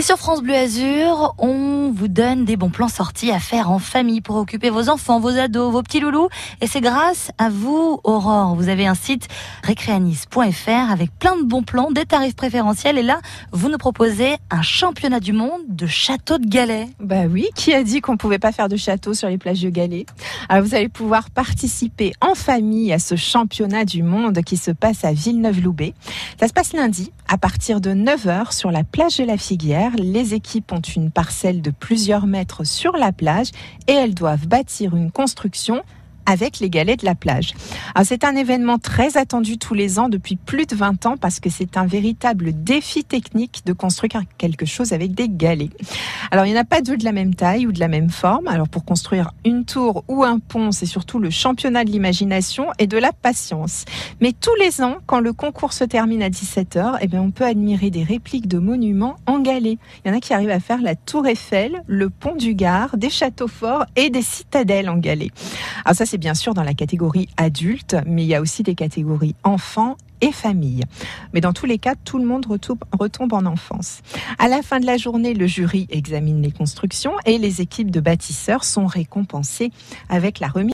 Et sur France Bleu Azur, on vous donne des bons plans sortis à faire en famille pour occuper vos enfants, vos ados, vos petits loulous. Et c'est grâce à vous, Aurore. Vous avez un site récréanis.fr avec plein de bons plans, des tarifs préférentiels. Et là, vous nous proposez un championnat du monde de château de galets. Bah oui, qui a dit qu'on pouvait pas faire de château sur les plages de galets? Alors vous allez pouvoir participer en famille à ce championnat du monde qui se passe à Villeneuve-Loubet. Ça se passe lundi à partir de 9h sur la plage de la Figuière. Les équipes ont une parcelle de plusieurs mètres sur la plage et elles doivent bâtir une construction avec les galets de la plage. c'est un événement très attendu tous les ans depuis plus de 20 ans parce que c'est un véritable défi technique de construire quelque chose avec des galets. Alors il n'y en a pas deux de la même taille ou de la même forme. Alors pour construire une tour ou un pont, c'est surtout le championnat de l'imagination et de la patience. Mais tous les ans, quand le concours se termine à 17h, eh bien on peut admirer des répliques de monuments en galets. Il y en a qui arrivent à faire la tour Eiffel, le pont du Gard, des châteaux forts et des citadelles en galets. Alors ça c'est bien sûr dans la catégorie adulte, mais il y a aussi des catégories enfants et famille. Mais dans tous les cas, tout le monde retombe en enfance. À la fin de la journée, le jury examine les constructions et les équipes de bâtisseurs sont récompensées avec la remise